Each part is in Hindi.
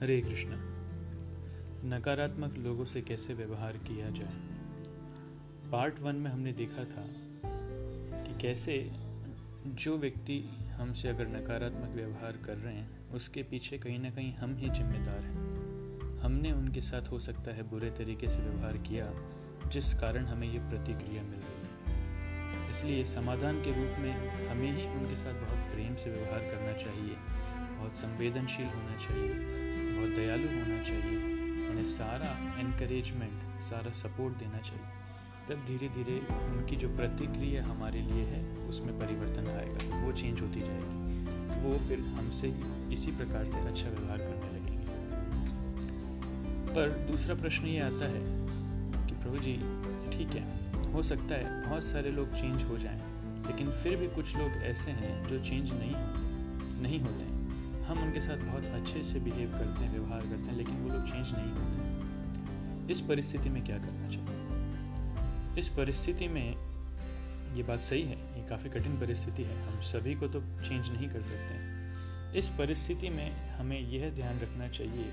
हरे कृष्णा, नकारात्मक लोगों से कैसे व्यवहार किया जाए? पार्ट वन में हमने देखा था कि कैसे जो व्यक्ति हमसे अगर नकारात्मक व्यवहार कर रहे हैं, उसके पीछे कहीं ना कहीं हम ही जिम्मेदार हैं। हमने उनके साथ हो सकता है बुरे तरीके से व्यवहार किया, जिस कारण हमें ये प्रतिक्रिया मिल रही है। इसलिए समाधान के रूप में हमें ही उनके साथ बहुत प्रेम से व्यवहार करना चाहिए, बहुत संवेदनशील होना चाहिए। बहुत दयालु होना चाहिए। उन्हें सारा इनक्रेजमेंट सारा सपोर्ट देना चाहिए। तब धीरे धीरे उनकी जो प्रतिक्रिया हमारे लिए है, उसमें परिवर्तन आएगा। वो चेंज होती जाएगी। वो फिर हमसे इसी प्रकार से अच्छा व्यवहार करने लगेंगे। पर दूसरा प्रश्न ये आता है कि प्रभु जी, ठीक है, हो सकता है बहुत सारे लोग चेंज हो जाएँ, लेकिन फिर भी कुछ लोग ऐसे हैं जो चेंज नहीं नहीं होते हम उनके साथ बहुत अच्छे से बिहेव करते हैं, व्यवहार करते हैं, लेकिन वो लोग चेंज नहीं होते। इस परिस्थिति में क्या करना चाहिए? इस परिस्थिति में ये बात सही है, ये काफ़ी कठिन परिस्थिति है। हम सभी को तो चेंज नहीं कर सकते हैं। इस परिस्थिति में हमें यह ध्यान रखना चाहिए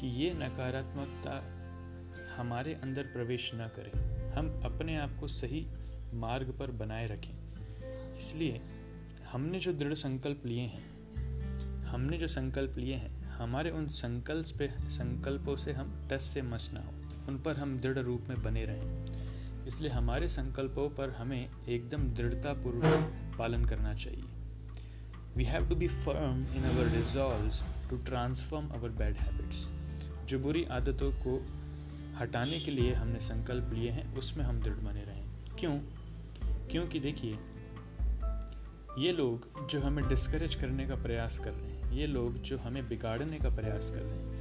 कि ये नकारात्मकता हमारे अंदर प्रवेश न करे। हम अपने आप को सही मार्ग पर बनाए रखें। इसलिए हमने जो दृढ़ संकल्प लिए हैं हमने जो संकल्प लिए हैं, हमारे उन संकल्प पे, संकल्पों से हम टस से मस ना हो, उन पर हम दृढ़ रूप में बने रहें। इसलिए हमारे संकल्पों पर हमें एकदम दृढ़तापूर्वक पालन करना चाहिए। We have to be firm in our resolve to transform our bad habits जो बुरी आदतों को हटाने के लिए हमने संकल्प लिए हैं, उसमें हम दृढ़ बने रहें। क्यों? क्योंकि देखिए, ये लोग जो हमें डिस्करेज करने का प्रयास कर रहे हैं ये लोग जो हमें बिगाड़ने का प्रयास कर रहे हैं,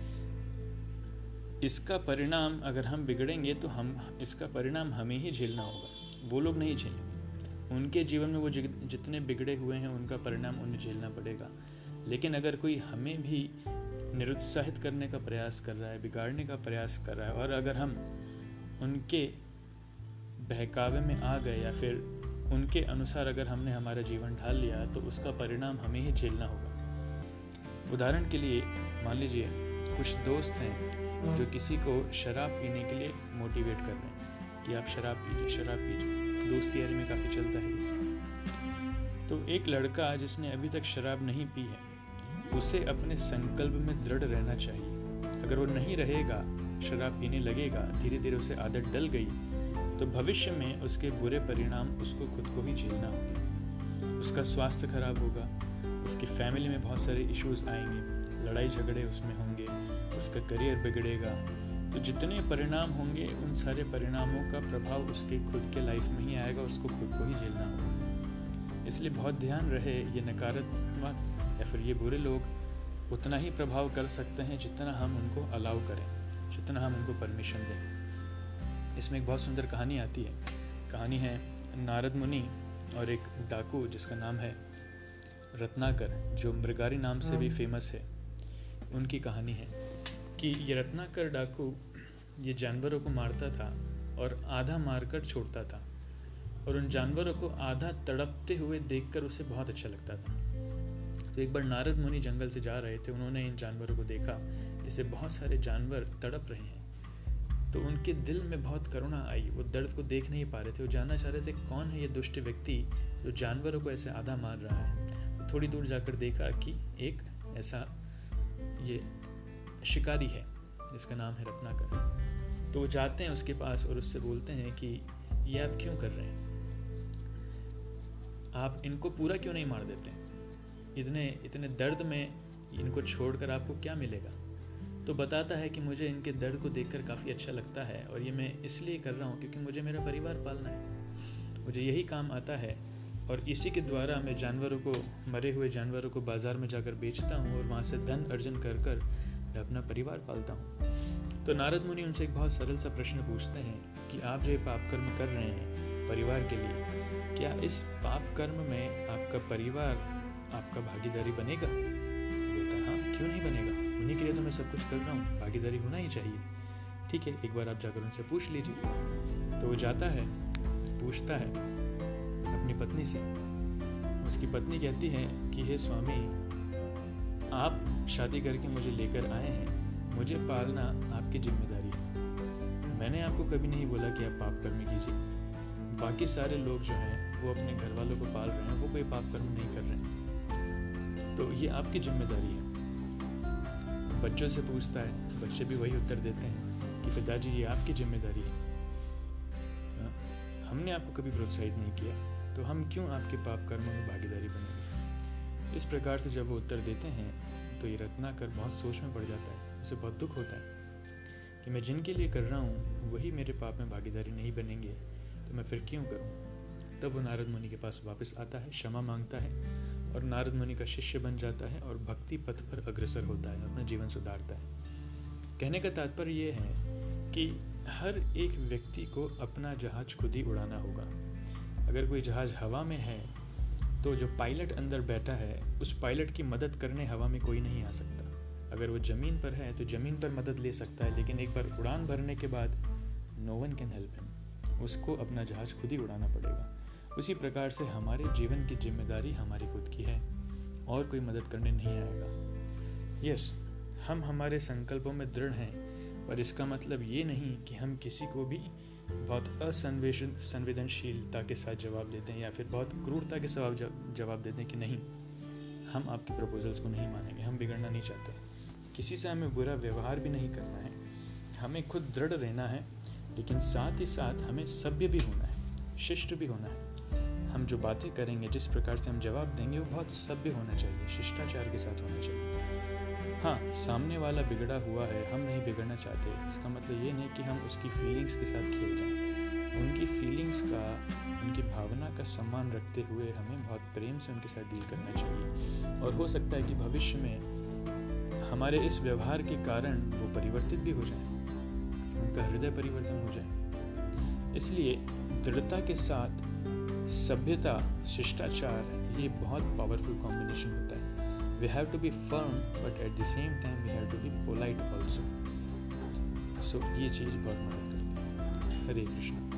इसका परिणाम अगर हम बिगड़ेंगे तो हम, इसका परिणाम हमें ही झेलना होगा। वो लोग नहीं झेलेंगे। उनके जीवन में वो जितने बिगड़े हुए हैं, उनका परिणाम उन्हें झेलना पड़ेगा। लेकिन अगर कोई हमें भी निरुत्साहित करने का प्रयास कर रहा है, बिगाड़ने का प्रयास कर रहा है, और अगर हम उनके बहकावे में आ गए या फिर उनके अनुसार अगर हमने हमारा जीवन ढाल लिया तो उसका परिणाम हमें ही झेलना होगा। उदाहरण के लिए मान लीजिए कुछ दोस्त हैं जो किसी को शराब पीने के लिए मोटिवेट कर रहे हैं कि आप शराब पीजिए शराब पीजिए। दोस्ती यारी में काफ़ी चलता है तो एक लड़का जिसने अभी तक शराब नहीं पी है उसे अपने संकल्प में दृढ़ रहना चाहिए। अगर वो नहीं रहेगा शराब पीने लगेगा धीरे धीरे उसे आदत डल गई तो भविष्य में उसके बुरे परिणाम उसको खुद को ही झेलना होंगे। उसका स्वास्थ्य खराब होगा उसकी फैमिली में बहुत सारे इश्यूज़ आएँगे, लड़ाई झगड़े उसमें होंगे, उसका करियर बिगड़ेगा। तो जितने परिणाम होंगे, उन सारे परिणामों का प्रभाव उसके खुद के लाइफ में ही आएगा, उसको खुद को ही झेलना होगा। इसलिए बहुत ध्यान रहे, ये नकारात्मक या फिर ये बुरे लोग, उतना ही प्रभाव कर सकते हैं जितना हम उनको अलाउ करें, जितना हम उनको परमिशन दें। इसमें एक बहुत सुंदर कहानी आती है। कहानी है नारद मुनि और एक डाकू जिसका नाम है रत्नाकर जो मृगारी नाम से भी फ़ेमस है उनकी कहानी है कि ये रत्नाकर डाकू ये जानवरों को मारता था और आधा मारकर छोड़ता था और उन जानवरों को आधा तड़पते हुए देखकर उसे बहुत अच्छा लगता था। तो एक बार नारद मुनि जंगल से जा रहे थे उन्होंने इन जानवरों को देखा इसे बहुत सारे जानवर तड़प रहे हैं। तो उनके दिल में बहुत करुणा आई वो दर्द को देख नहीं पा रहे थे वो जानना चाह रहे थे कौन है ये दुष्ट व्यक्ति जो जानवरों को ऐसे आधा मार रहा है। थोड़ी दूर जाकर देखा कि एक ऐसा ये शिकारी है, जिसका नाम है रत्नाकर। तो वो जाते हैं उसके पास और उससे बोलते हैं कि, ये आप क्यों कर रहे हैं? आप इनको पूरा क्यों नहीं मार देते? इतने इतने दर्द में इनको छोड़कर आपको क्या मिलेगा? तो बताता है कि मुझे इनके दर्द को देखकर काफ़ी अच्छा लगता है और ये मैं इसलिए कर रहा हूँ क्योंकि मुझे मेरा परिवार पालना है। मुझे यही काम आता है और इसी के द्वारा मैं जानवरों को, मरे हुए जानवरों को बाज़ार में जाकर बेचता हूँ और वहाँ से धन अर्जन कर कर मैं अपना परिवार पालता हूँ। तो नारद मुनि उनसे एक बहुत सरल सा प्रश्न पूछते हैं कि आप जो ये पाप कर्म कर रहे हैं परिवार के लिए, क्या इस पाप कर्म में आपका परिवार आपका भागीदारी बनेगा? बोलता हाँ क्यों नहीं बनेगा? उन्हीं के लिए तो मैं सब कुछ कर रहा हूँ, भागीदारी होना ही चाहिए। ठीक है, एक बार आप जाकर उनसे पूछ लीजिए। तो वो जाता है, पूछता है अपनी पत्नी से। उसकी पत्नी कहती है कि हे स्वामी आप शादी करके मुझे लेकर आए हैं। मुझे पालना आपकी ज़िम्मेदारी है। मैंने आपको कभी नहीं बोला कि आप पाप कर्म कीजिए। बाकी सारे लोग जो हैं वो अपने घर वालों को पाल रहे हैं वो कोई पाप कर्म नहीं कर रहे हैं। तो ये आपकी ज़िम्मेदारी है। बच्चों से पूछता है बच्चे भी वही उत्तर देते हैं कि पिताजी ये आपकी ज़िम्मेदारी है। हाँ, हमने आपको कभी प्रोत्साहित नहीं किया। तो हम क्यों आपके पाप कर्मों में भागीदारी बनेंगे इस प्रकार से जब वो उत्तर देते हैं तो ये रत्नाकर बहुत सोच में पड़ जाता है। उसे बहुत दुख होता है कि मैं जिनके लिए कर रहा हूँ, वही मेरे पाप में भागीदारी नहीं बनेंगे। तो मैं फिर क्यों करूँ? तब वो नारद मुनि के पास वापस आता है, क्षमा माँगता है और नारद मुनि का शिष्य बन जाता है और भक्ति पथ पर अग्रसर होता है, अपना जीवन सुधारता है। कहने का तात्पर्य यह है कि हर एक व्यक्ति को अपना जहाज़ खुद ही उड़ाना होगा। अगर कोई जहाज़ हवा में है तो जो पायलट अंदर बैठा है, उस पायलट की मदद करने हवा में कोई नहीं आ सकता। अगर वो ज़मीन पर है तो ज़मीन पर मदद ले सकता है, लेकिन एक बार उड़ान भरने के बाद no one can help him उसको अपना जहाज़ खुद ही उड़ाना पड़ेगा। उसी प्रकार से हमारे जीवन की ज़िम्मेदारी हमारी खुद की है, और कोई मदद करने नहीं आएगा। यस हम हमारे संकल्पों में दृढ़ हैं पर इसका मतलब ये नहीं कि हम किसी को भी बहुत असंवेशन, संवेदनशीलता के साथ जवाब देते हैं या फिर बहुत क्रूरता के साथ जवाब देते हैं कि नहीं, हम आपके प्रपोजल्स को नहीं मानेंगे, हम बिगड़ना नहीं चाहते। किसी से हमें बुरा व्यवहार भी नहीं करना है, हमें खुद दृढ़ रहना है, लेकिन साथ ही साथ हमें सभ्य भी होना है, शिष्ट भी होना है। हम जो बातें करेंगे, जिस प्रकार से हम जवाब देंगे, वो बहुत सभ्य होना चाहिए, शिष्टाचार के साथ होना चाहिए। हाँ सामने वाला बिगड़ा हुआ है, हम नहीं बिगड़ना चाहते। इसका मतलब ये नहीं कि हम उसकी फीलिंग्स के साथ खेल जाएँ उनकी फीलिंग्स का, उनकी भावना का सम्मान रखते हुए हमें बहुत प्रेम से उनके साथ डील करना चाहिए। और हो सकता है कि भविष्य में हमारे इस व्यवहार के कारण वो परिवर्तित भी हो जाए, उनका हृदय परिवर्तन हो जाए। इसलिए दृढ़ता के साथ सभ्यता, शिष्टाचार, ये बहुत powerful combination we have to be firm but at the same time we have to be polite also so ये चीज़ बहुत मदद करती है। हरे कृष्ण।